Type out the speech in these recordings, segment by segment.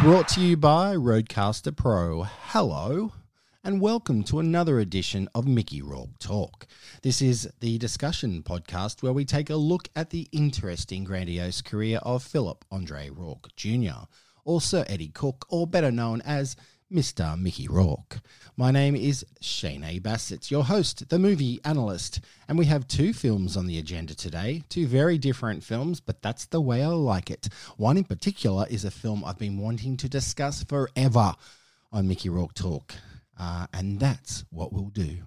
Brought to you by RODECaster Pro. Hello, and welcome to another edition of Mickey Rourke Talk. This is the discussion podcast where we take a look at the interesting, grandiose career of Philip Andre Rourke Jr., or Sir Eddie Cook, or better known as Mr. Mickey Rourke. My name is Shane A. Bassett, your host, the movie analyst, and we have two films on the agenda today, two very different films, but that's the way I like it. One in particular is a film I've been wanting to discuss forever on Mickey Rourke Talk, uh, and that's what we'll do.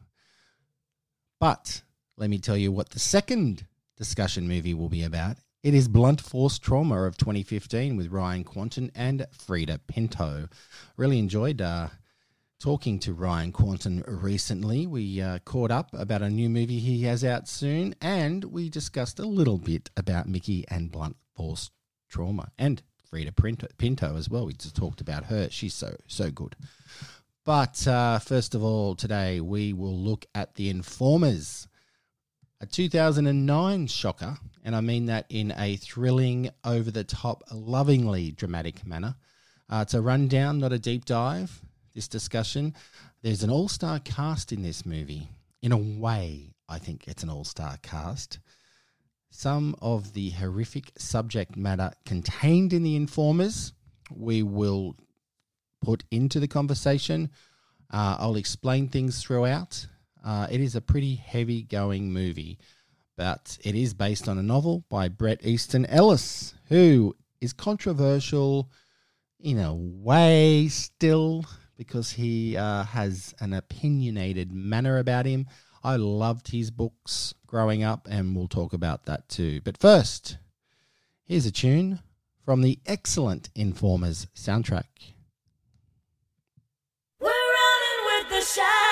But let me tell you what the second discussion movie will be about. It is Blunt Force Trauma of 2015 with Ryan Kwanten and Freida Pinto. Really enjoyed uh, talking to Ryan Kwanten recently. We uh, caught up about a new movie he has out soon, and we discussed a little bit about Mickey and Blunt Force Trauma and Freida Pinto as well. We just talked about her. She's so, so good. But uh, first of all, today we will look at The Informers a 2009 shocker, and I mean that in a thrilling, over the top, lovingly dramatic manner. Uh, it's a rundown, not a deep dive. This discussion. There's an all star cast in this movie. In a way, I think it's an all star cast. Some of the horrific subject matter contained in The Informers, we will put into the conversation. Uh, I'll explain things throughout. Uh, it is a pretty heavy going movie, but it is based on a novel by Bret Easton Ellis, who is controversial in a way still because he uh, has an opinionated manner about him. I loved his books growing up, and we'll talk about that too. But first, here's a tune from the excellent Informers soundtrack. We're running with the.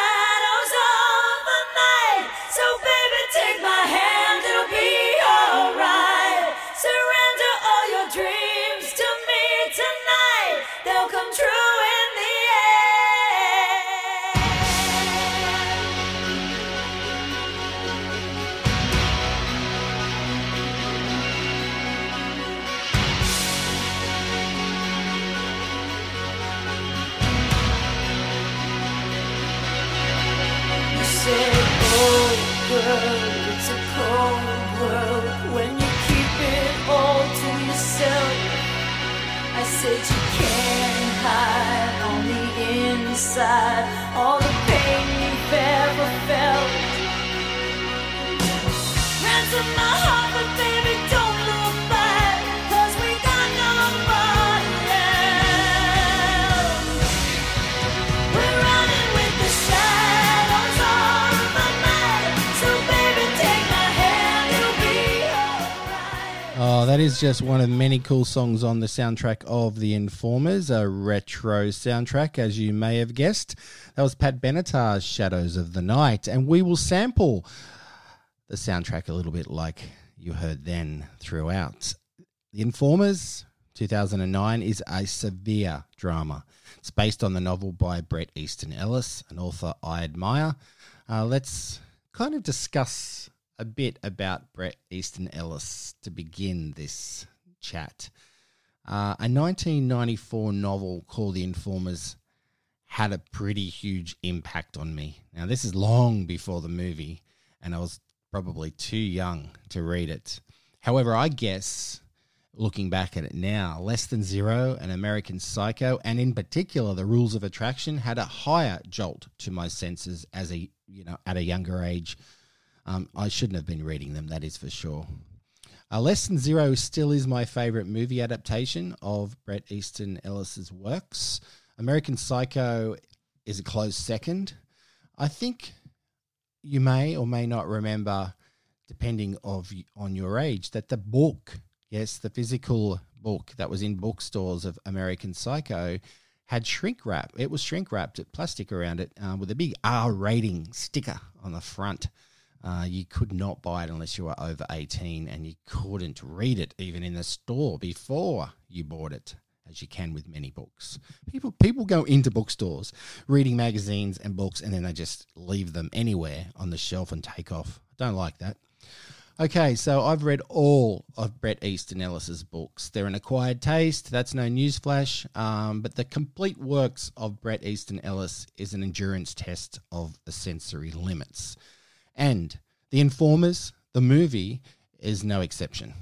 Is just one of many cool songs on the soundtrack of The Informers, a retro soundtrack, as you may have guessed. That was Pat Benatar's Shadows of the Night, and we will sample the soundtrack a little bit like you heard then throughout. The Informers, 2009, is a severe drama. It's based on the novel by Bret Easton Ellis, an author I admire. Uh, let's kind of discuss a bit about Bret Easton Ellis to begin this chat. Uh, a 1994 novel called The Informers had a pretty huge impact on me. Now, this is long before the movie, and I was probably too young to read it. However, I guess looking back at it now, Less Than Zero and American Psycho, and in particular The Rules of Attraction, had a higher jolt to my senses as a you know at a younger age. Um, I shouldn't have been reading them, that is for sure. Uh, Less Than Zero still is my favorite movie adaptation of Bret Easton Ellis's works. American Psycho is a close second. I think you may or may not remember, depending of on your age, that the book, yes, the physical book that was in bookstores of American Psycho, had shrink wrap. It was shrink wrapped, plastic around it, uh, with a big R rating sticker on the front. Uh, you could not buy it unless you were over 18 and you couldn't read it even in the store before you bought it as you can with many books people people go into bookstores reading magazines and books and then they just leave them anywhere on the shelf and take off don't like that Okay, so I've read all of Bret Easton Ellis's books. They're an acquired taste. That's no newsflash. Um, but the complete works of Bret Easton Ellis is an endurance test of the sensory limits. And The Informers, the movie, is no exception.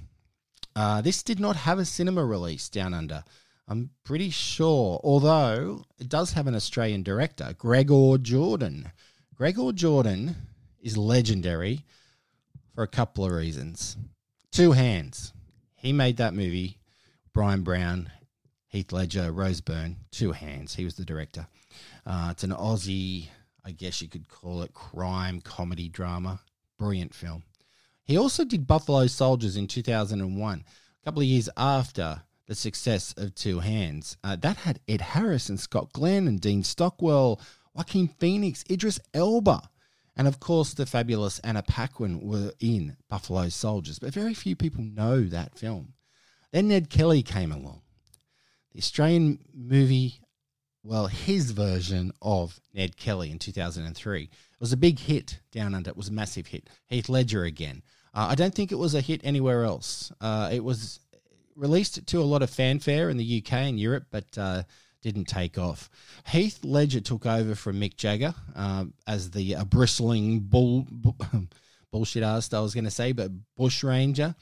Uh, this did not have a cinema release down under. I'm pretty sure, although it does have an Australian director, Gregor Jordan. Gregor Jordan is legendary for a couple of reasons. Two hands. He made that movie. Bryan Brown, Heath Ledger, Rose Byrne. Two hands. He was the director. Uh, it's an Aussie, I guess you could call it crime comedy drama. Brilliant film. He also did Buffalo Soldiers in 2001, a couple of years after the success of Two Hands. Uh, that had Ed Harris and Scott Glenn and Dean Stockwell, Joaquin Phoenix, Idris Elba. And of course, the fabulous Anna Paquin were in Buffalo Soldiers, but very few people know that film. Then Ned Kelly came along. The Australian movie, well, his version of Ned Kelly in 2003. It was a big hit down under. It was a massive hit. Heath Ledger again. Uh, I don't think it was a hit anywhere else. Uh, it was released to a lot of fanfare in the UK and Europe, but uh, didn't take off. Heath Ledger took over from Mick Jagger um, as the uh, bristling bull, bu- bullshit ass, I was going to say, but bush ranger,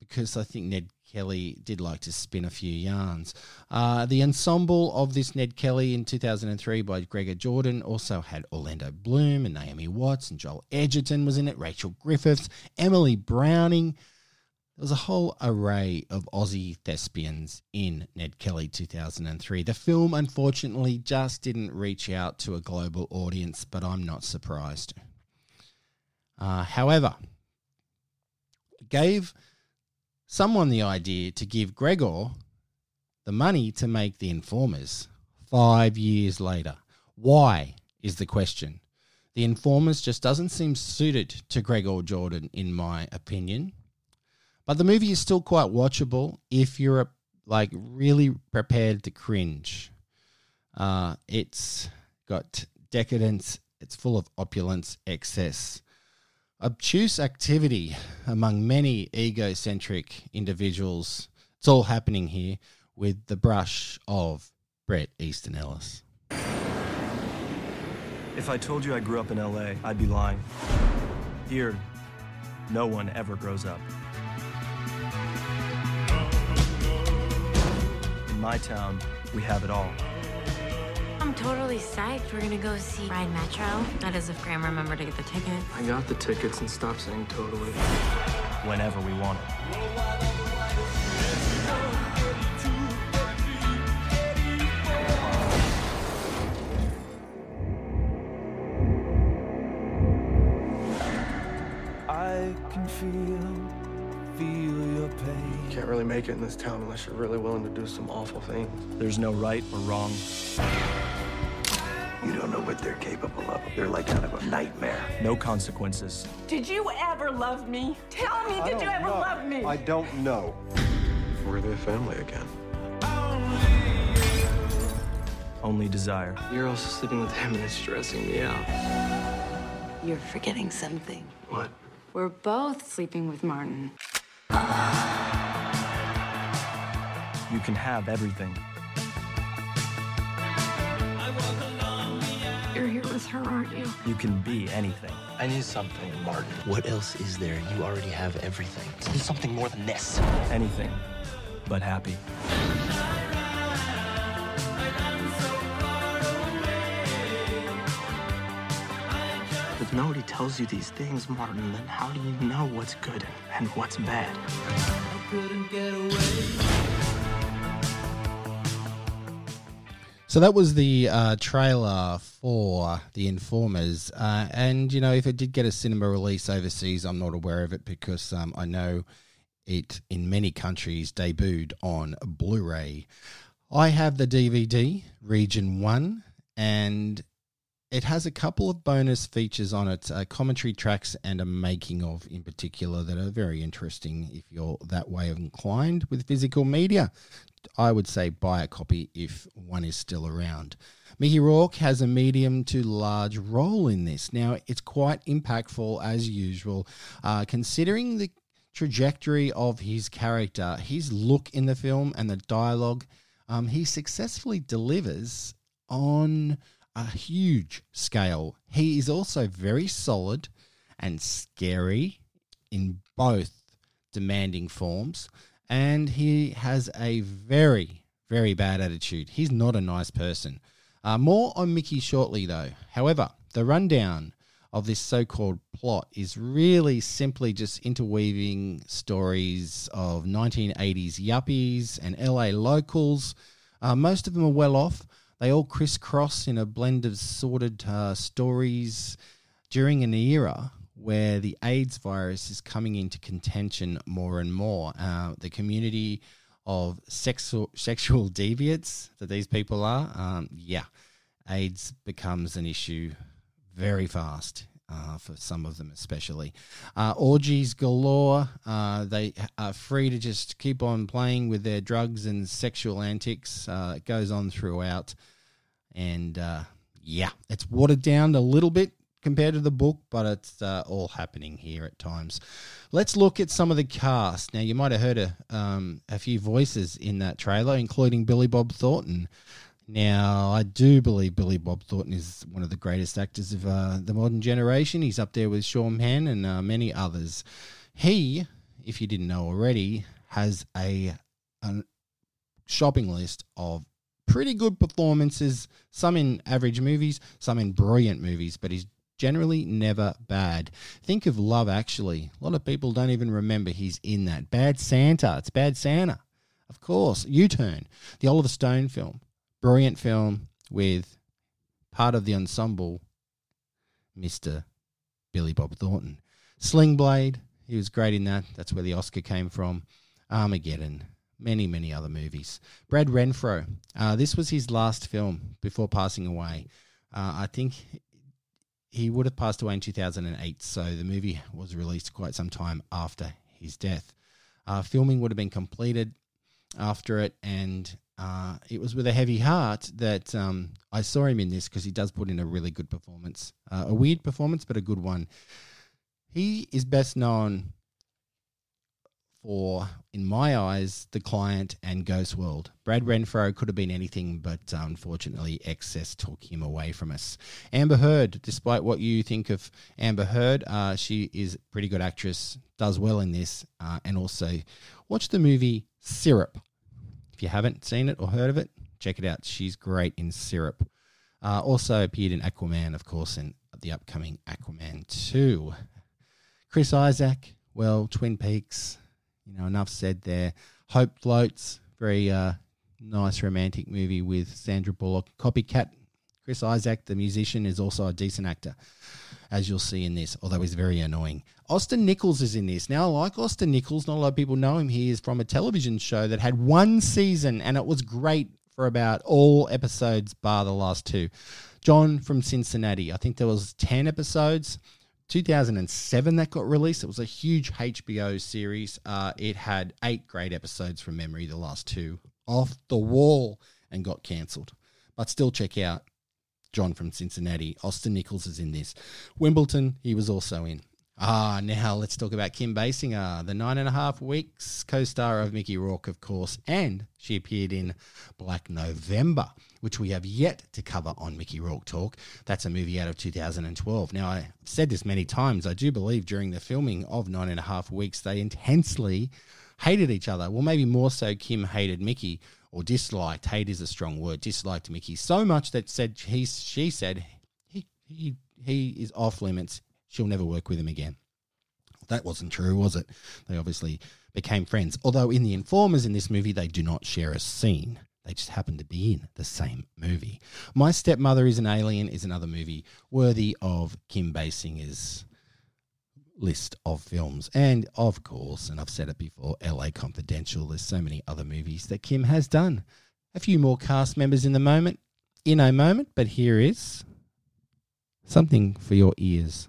because I think Ned Kelly did like to spin a few yarns. Uh, the ensemble of this Ned Kelly in 2003 by Gregor Jordan also had Orlando Bloom and Naomi Watts and Joel Edgerton was in it, Rachel Griffiths, Emily Browning. There was a whole array of Aussie thespians in Ned Kelly 2003. The film, unfortunately, just didn't reach out to a global audience, but I'm not surprised. Uh, however, gave someone the idea to give Gregor the money to make The Informers five years later. Why is the question. The Informers just doesn't seem suited to Gregor Jordan, in my opinion. But the movie is still quite watchable if you're like really prepared to cringe. Uh, it's got decadence. It's full of opulence, excess, obtuse activity among many egocentric individuals. It's all happening here with the brush of Bret Easton Ellis. If I told you I grew up in LA, I'd be lying. Here, no one ever grows up. In my town, we have it all. I'm totally psyched. We're gonna go see Ride Metro. That is if Graham remembered to get the ticket. I got the tickets and stopped saying totally. Whenever we want it. I can feel, feel your pain. You can't really make it in this town unless you're really willing to do some awful things. There's no right or wrong. You don't know what they're capable of. They're like kind of a nightmare. No consequences. Did you ever love me? Tell me, did you ever love me? I don't know. We're their family again. Only desire. You're also sleeping with him and it's stressing me out. You're forgetting something. What? We're both sleeping with Martin. You can have everything. You're here with her, aren't you? You can be anything. I need something, Martin. What else is there? You already have everything. Need something more than this. Anything. But happy. If nobody tells you these things, Martin, then how do you know what's good and what's bad? So that was the uh, trailer for The Informers. Uh, and, you know, if it did get a cinema release overseas, I'm not aware of it because um, I know it in many countries debuted on Blu ray. I have the DVD, Region 1, and it has a couple of bonus features on it, uh, commentary tracks and a making of in particular that are very interesting if you're that way inclined with physical media. I would say buy a copy if one is still around. Mickey Rourke has a medium to large role in this. Now, it's quite impactful as usual, uh, considering the trajectory of his character, his look in the film, and the dialogue. Um, he successfully delivers on a huge scale. He is also very solid and scary in both demanding forms, and he has a very, very bad attitude. He's not a nice person. Uh, more on Mickey shortly, though. However, the rundown of this so called plot is really simply just interweaving stories of 1980s yuppies and LA locals. Uh, most of them are well off. They all crisscross in a blend of sordid uh, stories during an era where the AIDS virus is coming into contention more and more. Uh, the community of sexual sexual deviants that these people are, um, yeah, AIDS becomes an issue very fast. Uh, for some of them, especially, uh, orgies galore. Uh, they are free to just keep on playing with their drugs and sexual antics. Uh, it goes on throughout, and uh, yeah, it's watered down a little bit compared to the book, but it's uh, all happening here at times. Let's look at some of the cast. Now, you might have heard a, um, a few voices in that trailer, including Billy Bob Thornton. Now, I do believe Billy Bob Thornton is one of the greatest actors of uh, the modern generation. He's up there with Sean Penn and uh, many others. He, if you didn't know already, has a, a shopping list of pretty good performances, some in average movies, some in brilliant movies, but he's generally never bad. Think of Love Actually. A lot of people don't even remember he's in that. Bad Santa. It's Bad Santa. Of course. U Turn, the Oliver Stone film. Brilliant film with part of the ensemble, Mr. Billy Bob Thornton. Sling Blade, he was great in that. That's where the Oscar came from. Armageddon, many, many other movies. Brad Renfro, uh, this was his last film before passing away. Uh, I think he would have passed away in 2008, so the movie was released quite some time after his death. Uh, filming would have been completed after it, and uh, it was with a heavy heart that um, I saw him in this because he does put in a really good performance. Uh, a weird performance, but a good one. He is best known for, in my eyes, The Client and Ghost World. Brad Renfro could have been anything, but uh, unfortunately, excess took him away from us. Amber Heard, despite what you think of Amber Heard, uh, she is a pretty good actress, does well in this, uh, and also watch the movie Syrup. If you haven't seen it or heard of it, check it out. She's great in Syrup. Uh, also appeared in Aquaman, of course, and the upcoming Aquaman 2. Chris Isaak, well, Twin Peaks, you know, enough said there. Hope Floats, very uh, nice romantic movie with Sandra Bullock. Copycat, Chris Isaak, the musician, is also a decent actor, as you'll see in this, although he's very annoying. Austin Nichols is in this. Now, I like Austin Nichols. Not a lot of people know him. He is from a television show that had one season, and it was great for about all episodes, bar the last two. John from Cincinnati. I think there was 10 episodes. 2007 that got released. It was a huge HBO series. Uh, it had eight great episodes from memory. The last two off the wall and got cancelled. But still, check out John from Cincinnati. Austin Nichols is in this. Wimbledon, he was also in. Ah, now let's talk about Kim Basinger, the nine and a half weeks co star of Mickey Rourke, of course, and she appeared in Black November, which we have yet to cover on Mickey Rourke Talk. That's a movie out of 2012. Now, I've said this many times. I do believe during the filming of Nine and a Half Weeks, they intensely hated each other. Well, maybe more so, Kim hated Mickey or disliked. Hate is a strong word. Disliked Mickey so much that said he she said he he he is off limits. She'll never work with him again. That wasn't true, was it? They obviously became friends. Although in The Informers in this movie, they do not share a scene. They just happen to be in the same movie. My Stepmother is an Alien is another movie worthy of Kim Basinger's list of films. And of course, and I've said it before, LA Confidential. There's so many other movies that Kim has done. A few more cast members in the moment, in a moment, but here is Something for your ears.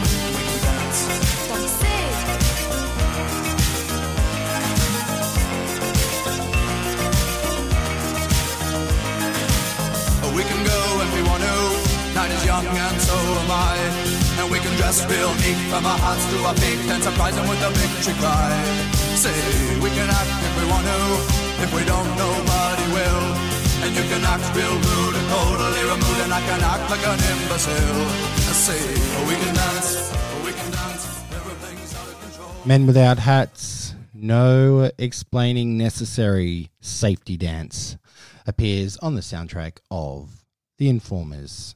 Young and so am I. And we can dress real neat from our hearts to our feet and surprise them with a victory cry. Say we can act if we want to. If we don't, nobody will. And you can act real rude and totally removed, and I can act like an imbecile. Say we can dance, we can dance. Everything's out of control. Men Without Hats, no explaining necessary safety dance appears on the soundtrack of The Informers.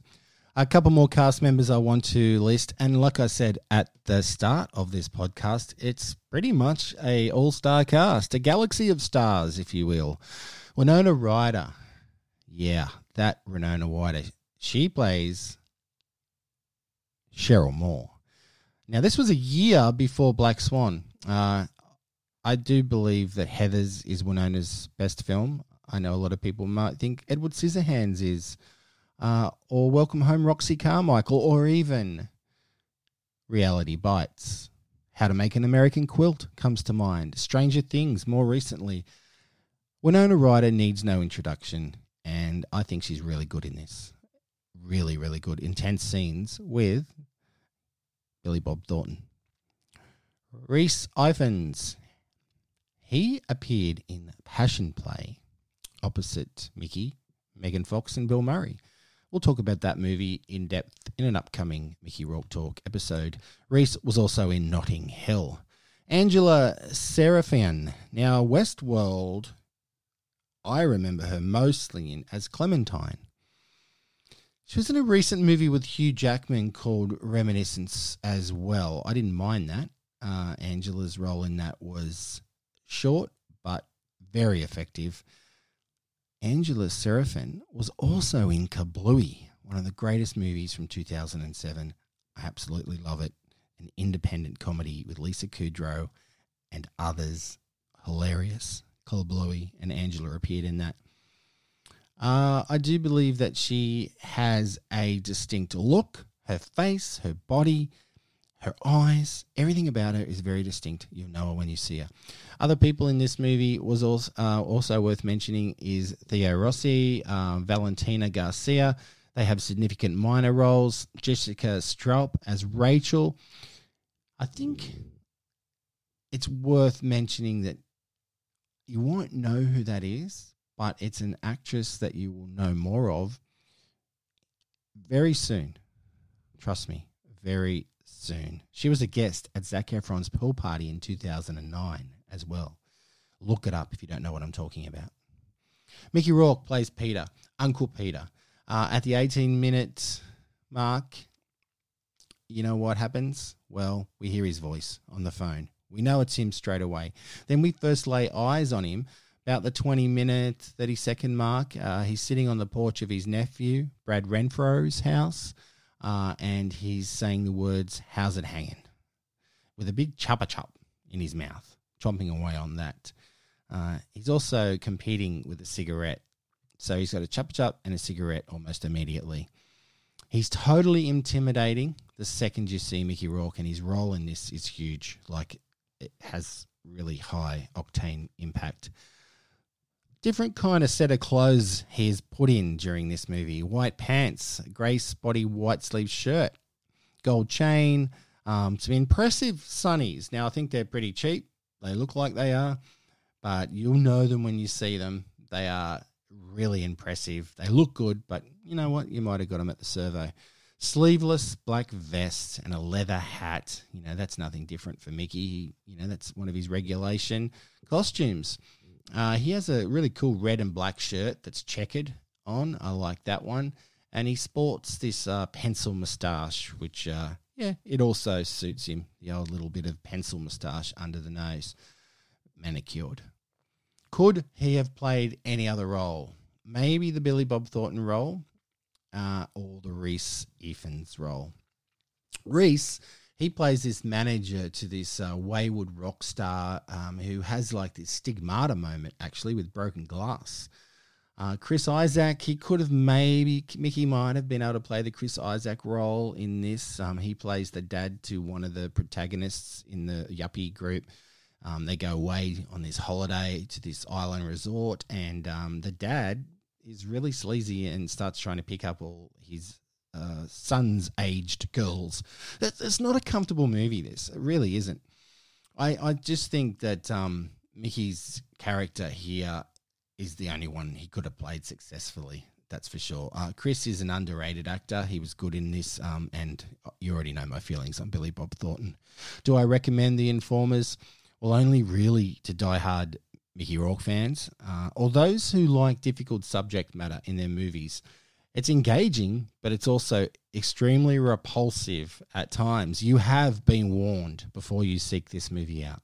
A couple more cast members I want to list, and like I said at the start of this podcast, it's pretty much a all-star cast, a galaxy of stars, if you will. Winona Ryder, yeah, that Winona Ryder, she plays Cheryl Moore. Now, this was a year before Black Swan. Uh, I do believe that Heather's is Winona's best film. I know a lot of people might think Edward Scissorhands is, uh, or Welcome Home Roxy Carmichael, or even Reality Bites. How to Make an American Quilt comes to mind. Stranger Things more recently. Winona Ryder needs no introduction, and I think she's really good in this. Really, really good. Intense scenes with Billy Bob Thornton. Rhys Ifans. He appeared in Passion Play opposite Mickey, Megan Fox, and Bill Murray. We'll talk about that movie in depth in an upcoming Mickey Rourke Talk episode. Rhys was also in Notting Hill. Angela Sarafyan. Now, Westworld, I remember her mostly in as Clementine. She was in a recent movie with Hugh Jackman called Reminiscence as well. I didn't mind that. Uh, Angela's role in that was short but very effective. Angela Sarafyan was also in Kablooey, one of the greatest movies from 2007. I absolutely love it. An independent comedy with Lisa Kudrow and others. Hilarious. Kablooey and Angela appeared in that. Uh, I do believe that she has a distinct look. Her face, her body, her eyes, everything about her is very distinct. You'll know her when you see her. Other people in this movie was also uh, also worth mentioning is Theo Rossi, um, Valentina Garcia. They have significant minor roles. Jessica Stroup as Rachel. I think it's worth mentioning that you won't know who that is, but it's an actress that you will know more of very soon. Trust me, very soon. She was a guest at Zac Efron's pool party in 2009 as well. Look it up if you don't know what I'm talking about. Mickey Rourke plays Peter, Uncle Peter. Uh, at the 18 minute mark, you know what happens? Well, we hear his voice on the phone. We know it's him straight away. Then we first lay eyes on him about the 20 minute, 30 second mark. Uh, he's sitting on the porch of his nephew, Brad Renfro's house, uh, and he's saying the words, How's it hanging? with a big chuppa chup in his mouth, chomping away on that. Uh, he's also competing with a cigarette. So he's got a chuppa chup and a cigarette almost immediately. He's totally intimidating the second you see Mickey Rourke, and his role in this is huge. Like, it has really high octane impact. Different kind of set of clothes he's put in during this movie white pants, grey spotty white sleeve shirt, gold chain, um, some impressive sunnies. Now, I think they're pretty cheap. They look like they are, but you'll know them when you see them. They are really impressive. They look good, but you know what? You might have got them at the servo. Sleeveless black vest and a leather hat. You know, that's nothing different for Mickey. You know, that's one of his regulation costumes. Uh, he has a really cool red and black shirt that's checkered on. I like that one. And he sports this uh, pencil moustache, which uh, yeah, it also suits him. The old little bit of pencil moustache under the nose, manicured. Could he have played any other role? Maybe the Billy Bob Thornton role, uh, or the Rhys Ifans role. Rhys, he plays this manager to this uh, wayward rock star um, who has like this stigmata moment actually with broken glass. Uh, Chris Isaak, he could have maybe Mickey might have been able to play the Chris Isaak role in this. Um, he plays the dad to one of the protagonists in the yuppie group. Um, they go away on this holiday to this island resort, and um, the dad is really sleazy and starts trying to pick up all his uh, son's aged girls. It's, not a comfortable movie. This it really isn't. I I just think that um, Mickey's character here is the only one he could have played successfully. That's for sure. Uh, Chris is an underrated actor. He was good in this, um, and you already know my feelings on Billy Bob Thornton. Do I recommend The Informers? Well, only really to die-hard Mickey Rourke fans, uh, or those who like difficult subject matter in their movies. It's engaging, but it's also extremely repulsive at times. You have been warned before you seek this movie out.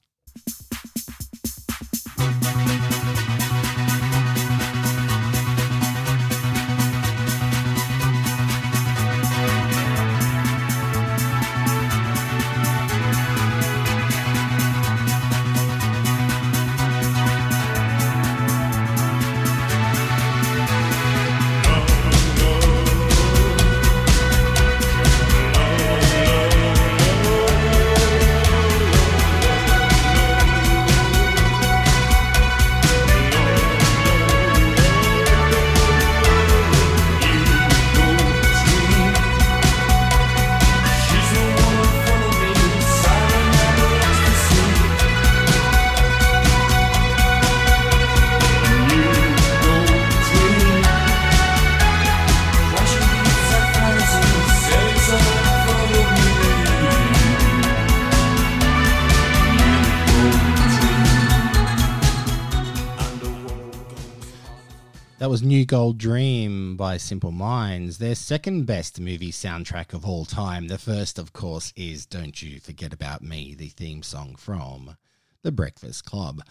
Gold Dream by Simple Minds, their second best movie soundtrack of all time. The first, of course, is Don't You Forget About Me, the theme song from The Breakfast Club.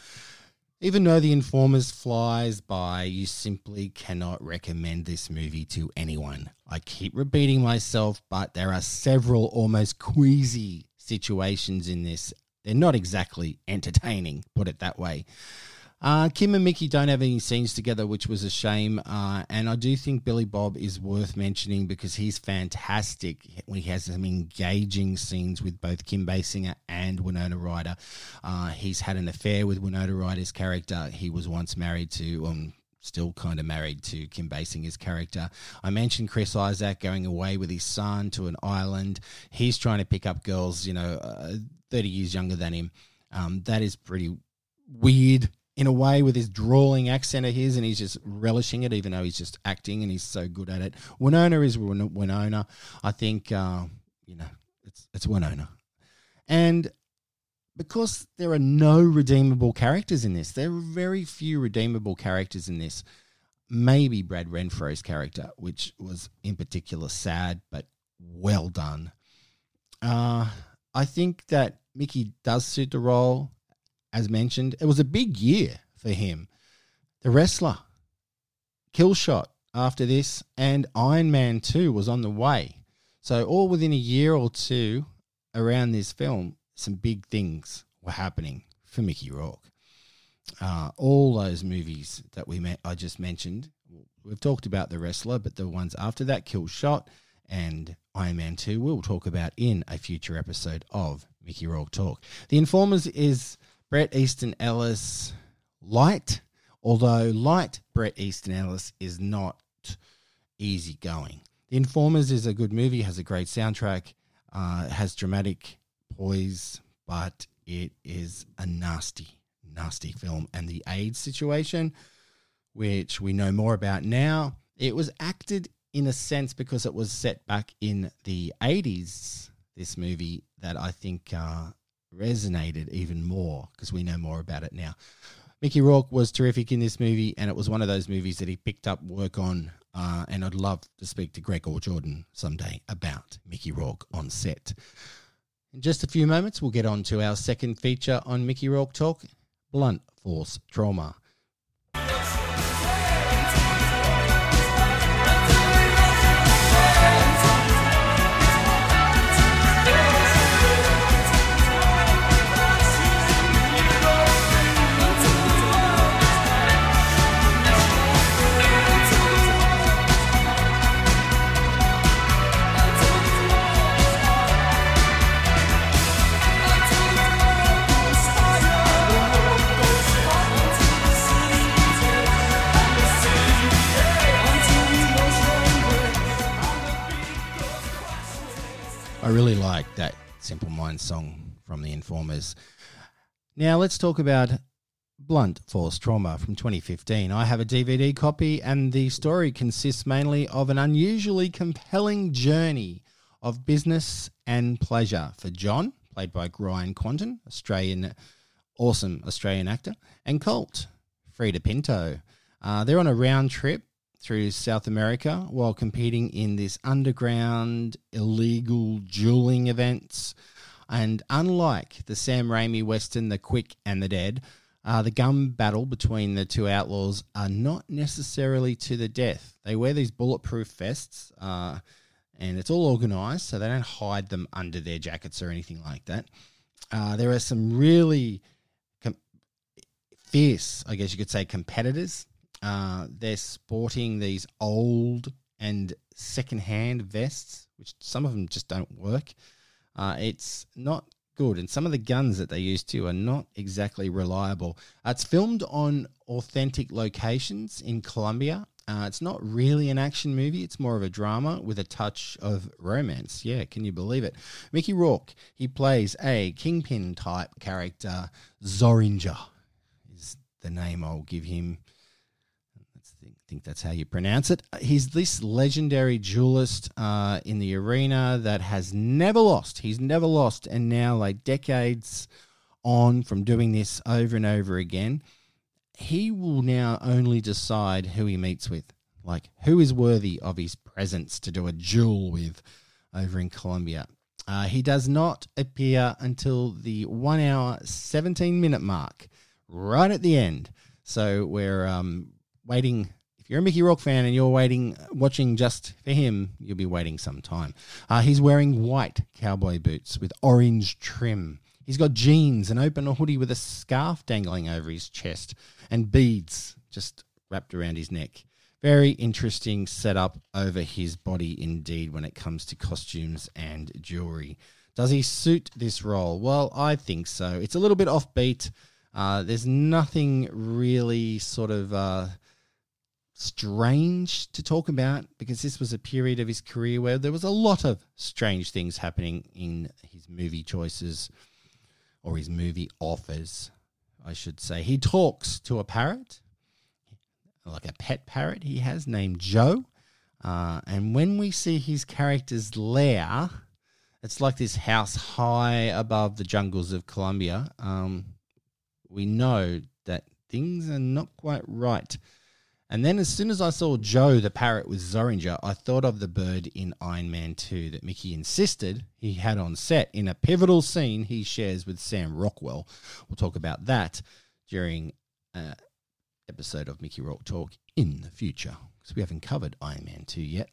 Even though The Informers flies by, you simply cannot recommend this movie to anyone. I keep repeating myself, but there are several almost queasy situations in this. They're not exactly entertaining, put it that way. Uh, Kim and Mickey don't have any scenes together, which was a shame. Uh, and I do think Billy Bob is worth mentioning because he's fantastic. He has some engaging scenes with both Kim Basinger and Winona Ryder. Uh, he's had an affair with Winona Ryder's character. He was once married to, um, still kind of married to Kim Basinger's character. I mentioned Chris Isaak going away with his son to an island. He's trying to pick up girls, you know, uh, 30 years younger than him. Um, that is pretty weird in a way with his drawling accent of his, and he's just relishing it, even though he's just acting and he's so good at it. Winona is Win- Winona. I think, uh, you know, it's it's Winona, and because there are no redeemable characters in this, there are very few redeemable characters in this. Maybe Brad Renfro's character, which was in particular sad but well done. Uh, I think that Mickey does suit the role as mentioned, it was a big year for him. The Wrestler, Killshot after this, and Iron Man 2 was on the way. So, all within a year or two around this film, some big things were happening for Mickey Rourke. Uh, all those movies that we met, I just mentioned, we've talked about The Wrestler, but the ones after that, Killshot and Iron Man 2, we'll talk about in a future episode of Mickey Rourke Talk. The Informers is Bret Easton Ellis light, although light Bret Easton Ellis is not easy going. The Informers is a good movie, has a great soundtrack, uh, has dramatic poise, but it is a nasty, nasty film. And the AIDS situation, which we know more about now, it was acted in a sense because it was set back in the 80s, this movie, that I think uh, resonated even more because we know more about it now. Mickey Rourke was terrific in this movie, and it was one of those movies that he picked up work on Uh, and I'd love to speak to Gregor Jordan someday about Mickey Rourke on set. In just a few moments, we'll get on to our second feature on Mickey Rourke Talk Blunt Force Trauma. I really like that Simple Minds song from the Informers. Now let's talk about Blunt Force Trauma from 2015. I have a DVD copy, and the story consists mainly of an unusually compelling journey of business and pleasure for John, played by Ryan Kwanten, Australian, awesome Australian actor, and Colt, Freida Pinto. Uh, they're on a round trip through South America while competing in this underground illegal dueling events. And unlike the Sam Raimi Western, The Quick and the Dead, uh, the gun battle between the two outlaws are not necessarily to the death. They wear these bulletproof vests, uh, and it's all organized, so they don't hide them under their jackets or anything like that. Uh, there are some really com- fierce, I guess you could say, competitors. Uh, they're sporting these old and second-hand vests, which some of them just don't work. Uh, it's not good, and some of the guns that they use too are not exactly reliable. Uh, it's filmed on authentic locations in Colombia. Uh, it's not really an action movie; it's more of a drama with a touch of romance. Yeah, can you believe it? Mickey Rourke he plays a kingpin type character. Zoringer is the name I'll give him. Think that's how you pronounce it. He's this legendary duelist uh, in the arena that has never lost. He's never lost, and now, like decades on from doing this over and over again, he will now only decide who he meets with, like who is worthy of his presence to do a duel with over in Colombia. Uh, he does not appear until the one hour, 17 minute mark, right at the end. So we're um, waiting. If you're a Mickey Rourke fan and you're waiting, watching just for him, you'll be waiting some time. Uh, he's wearing white cowboy boots with orange trim. He's got jeans, an open a hoodie with a scarf dangling over his chest, and beads just wrapped around his neck. Very interesting setup over his body, indeed, when it comes to costumes and jewelry. Does he suit this role? Well, I think so. It's a little bit offbeat. Uh, there's nothing really sort of uh, strange to talk about because this was a period of his career where there was a lot of strange things happening in his movie choices or his movie offers, I should say. He talks to a parrot, like a pet parrot he has named Joe. Uh, and when we see his character's lair, it's like this house high above the jungles of Colombia. Um, we know that things are not quite right. And then, as soon as I saw Joe the parrot with Zoringer, I thought of the bird in Iron Man 2 that Mickey insisted he had on set in a pivotal scene he shares with Sam Rockwell. We'll talk about that during an episode of Mickey Rourke Talk in the future because we haven't covered Iron Man 2 yet.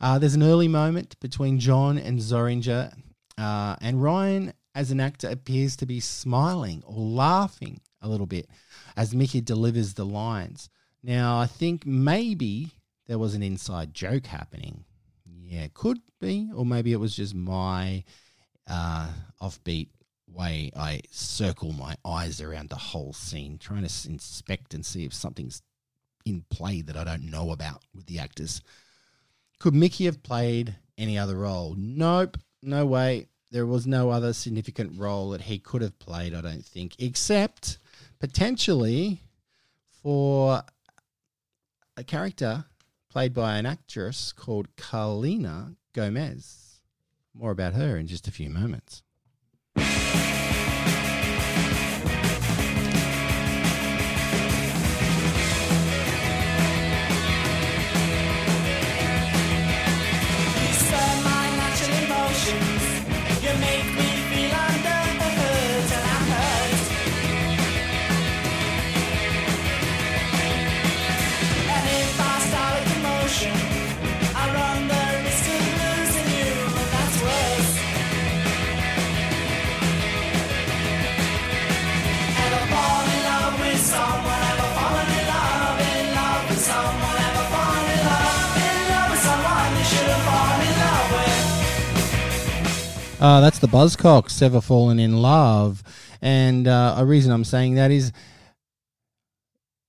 Uh, there's an early moment between John and Zoringer, uh, and Ryan, as an actor, appears to be smiling or laughing a little bit as Mickey delivers the lines. Now, I think maybe there was an inside joke happening. Yeah, could be, or maybe it was just my uh, offbeat way I circle my eyes around the whole scene, trying to inspect and see if something's in play that I don't know about with the actors. Could Mickey have played any other role? Nope, no way. There was no other significant role that he could have played, I don't think, except potentially for a character played by an actress called Carlina Gomez. More about her in just a few moments. Uh, that's the Buzzcocks, Ever Fallen in Love. And uh, a reason I'm saying that is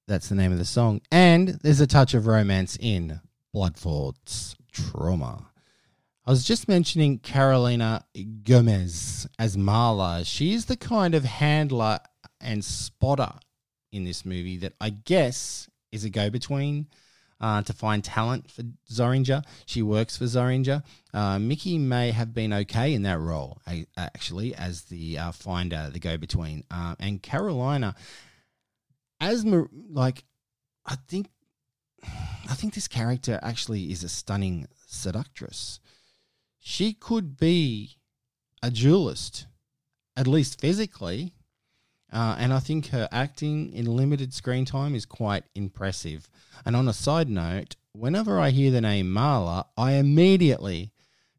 that's the name of the song. And there's a touch of romance in Blunt Force Trauma. I was just mentioning Carolina Gomez as Marla. She's the kind of handler and spotter in this movie that I guess is a go between uh, to find talent for Zoringer. She works for Zoringer. Uh, Mickey may have been okay in that role, actually, as the uh, finder, the go between. Uh, and Carolina, as Mar- like, I think, I think this character actually is a stunning seductress. She could be a duelist, at least physically. Uh, and I think her acting in limited screen time is quite impressive. And on a side note, whenever I hear the name Marla, I immediately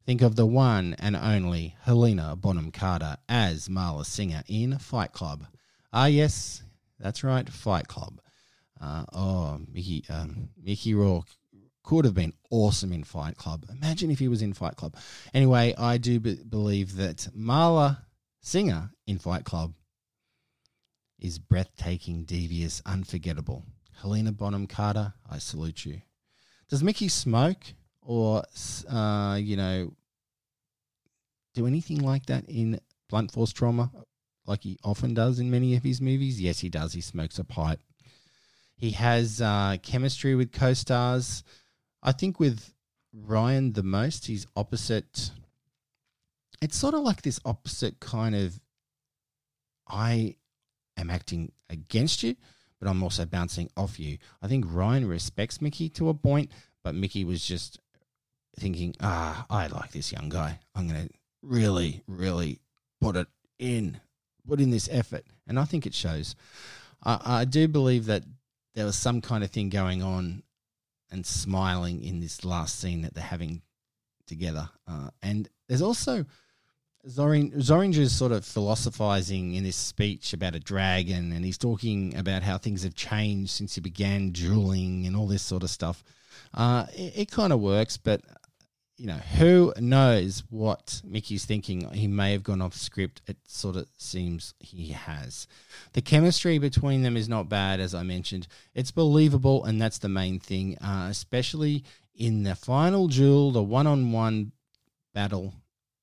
think of the one and only Helena Bonham Carter as Marla Singer in Fight Club. Ah, yes, that's right, Fight Club. Uh, oh, Mickey, um, Mickey Rourke could have been awesome in Fight Club. Imagine if he was in Fight Club. Anyway, I do be- believe that Marla Singer in Fight Club is breathtaking, devious, unforgettable. Helena Bonham Carter, I salute you. Does Mickey smoke or, uh, you know, do anything like that in Blunt Force Trauma, like he often does in many of his movies? Yes, he does. He smokes a pipe. He has uh, chemistry with co stars. I think with Ryan the most, he's opposite. It's sort of like this opposite kind of I am acting against you, but I'm also bouncing off you. I think Ryan respects Mickey to a point, but Mickey was just thinking, ah, I like this young guy. I'm going to really, really put it in, put in this effort. And I think it shows. I, I do believe that there was some kind of thing going on and smiling in this last scene that they're having together. Uh, and there's also Zorin, Zoringer is sort of philosophizing in this speech about a dragon, and he's talking about how things have changed since he began dueling and all this sort of stuff. Uh, it, it kind of works, but you know, who knows what Mickey's thinking? He may have gone off script. It sort of seems he has. The chemistry between them is not bad, as I mentioned. It's believable, and that's the main thing, uh, especially in the final duel, the one on one battle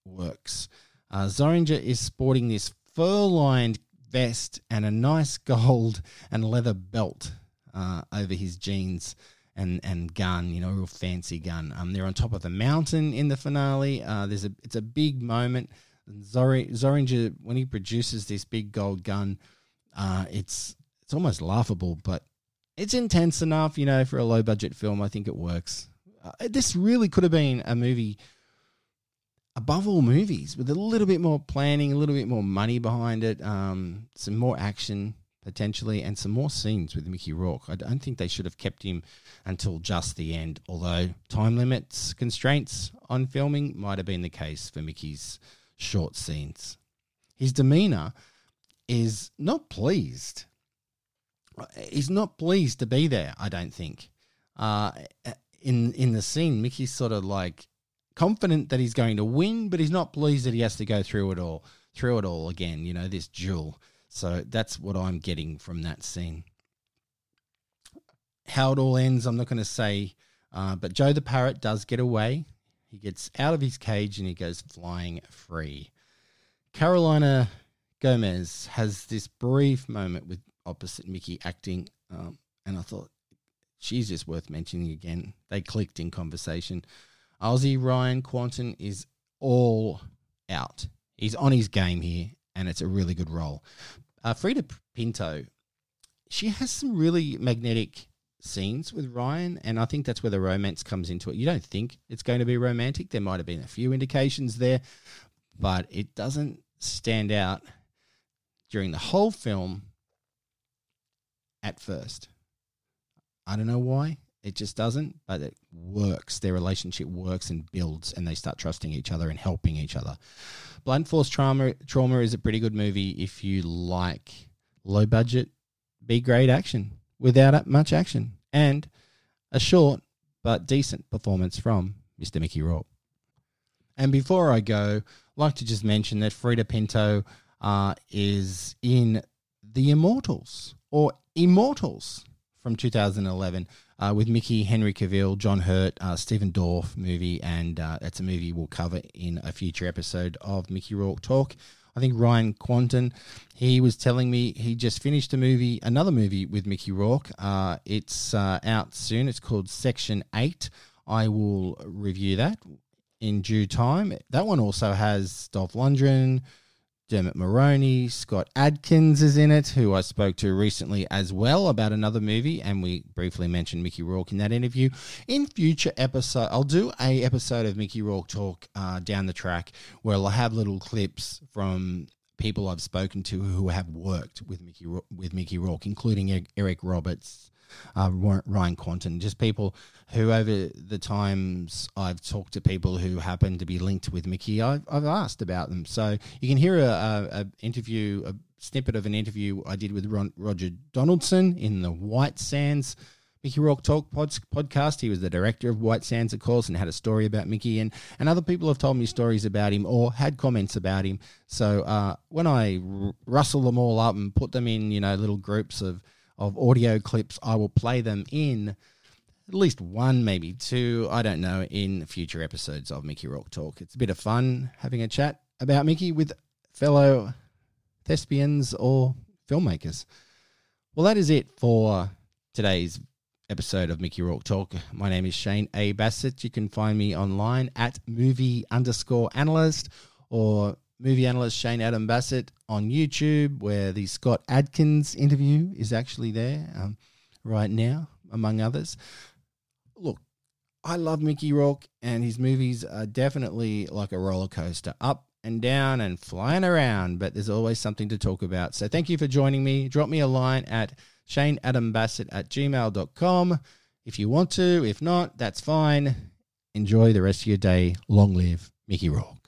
works. Uh, Zoringer is sporting this fur lined vest and a nice gold and leather belt uh, over his jeans and, and gun, you know, real fancy gun. Um, they're on top of the mountain in the finale. Uh, there's a it's a big moment. Zori, Zoringer when he produces this big gold gun, uh, it's it's almost laughable, but it's intense enough, you know, for a low budget film. I think it works. Uh, this really could have been a movie above all movies with a little bit more planning, a little bit more money behind it, um, some more action potentially, and some more scenes with Mickey Rourke. I don't think they should have kept him until just the end, although time limits, constraints on filming might have been the case for Mickey's short scenes. His demeanor is not pleased. He's not pleased to be there, I don't think. Uh, in in the scene, Mickey's sort of like confident that he's going to win, but he's not pleased that he has to go through it all, through it all again. You know, this duel. So that's what I'm getting from that scene. How it all ends, I'm not going to say, uh, but Joe the parrot does get away. He gets out of his cage and he goes flying free. Carolina Gomez has this brief moment with opposite Mickey acting, um, and I thought she's just worth mentioning again. They clicked in conversation. Aussie Ryan Kwanten is all out. He's on his game here, and it's a really good role. Uh, Freida Pinto, she has some really magnetic scenes with Ryan, and I think that's where the romance comes into it. You don't think it's going to be romantic. There might have been a few indications there, but it doesn't stand out during the whole film at first. I don't know why. It just doesn't, but it works. Their relationship works and builds, and they start trusting each other and helping each other. Blunt Force Trauma, Trauma is a pretty good movie if you like low budget, B grade action without much action and a short but decent performance from Mr. Mickey Rourke. And before I go, I'd like to just mention that Freida Pinto uh, is in The Immortals or Immortals from 2011 uh, with Mickey, Henry Cavill, John Hurt, uh, Stephen Dorff movie, and uh, it's a movie we'll cover in a future episode of Mickey Rourke Talk. I think Ryan Kwanten, he was telling me he just finished a movie, another movie with Mickey Rourke. Uh, it's uh, out soon. It's called Section 8. I will review that in due time. That one also has Dolph Lundgren, Dermot Mulroney, Scott Adkins is in it, who I spoke to recently as well about another movie, and we briefly mentioned Mickey Rourke in that interview. In future episode, I'll do a episode of Mickey Rourke Talk uh, down the track where I'll have little clips from people I've spoken to who have worked with Mickey with Mickey Rourke, including Eric Roberts, uh, Ry- Ryan Kwanten, just people who over the times I've talked to people who happen to be linked with Mickey, I've, I've asked about them. So you can hear a, a, a interview, a snippet of an interview I did with Ron, Roger Donaldson in the White Sands Mickey Rourke Talk pod, podcast. He was the director of White Sands, of course, and had a story about Mickey. And, and other people have told me stories about him or had comments about him. So uh, when I r- rustle them all up and put them in, you know, little groups of, of audio clips, I will play them in at least one, maybe two, I don't know, in future episodes of Mickey Rourke Talk. It's a bit of fun having a chat about Mickey with fellow thespians or filmmakers. Well, that is it for today's episode of Mickey Rourke Talk. My name is Shane A. Bassett. You can find me online at movie underscore analyst or movie analyst Shane Adam Bassett on YouTube, where the Scott Adkins interview is actually there um, right now, among others. Look, I love Mickey Rourke, and his movies are definitely like a roller coaster up and down and flying around, but there's always something to talk about. So thank you for joining me. Drop me a line at shaneadambassett at gmail.com if you want to. If not, that's fine. Enjoy the rest of your day. Long live Mickey Rourke.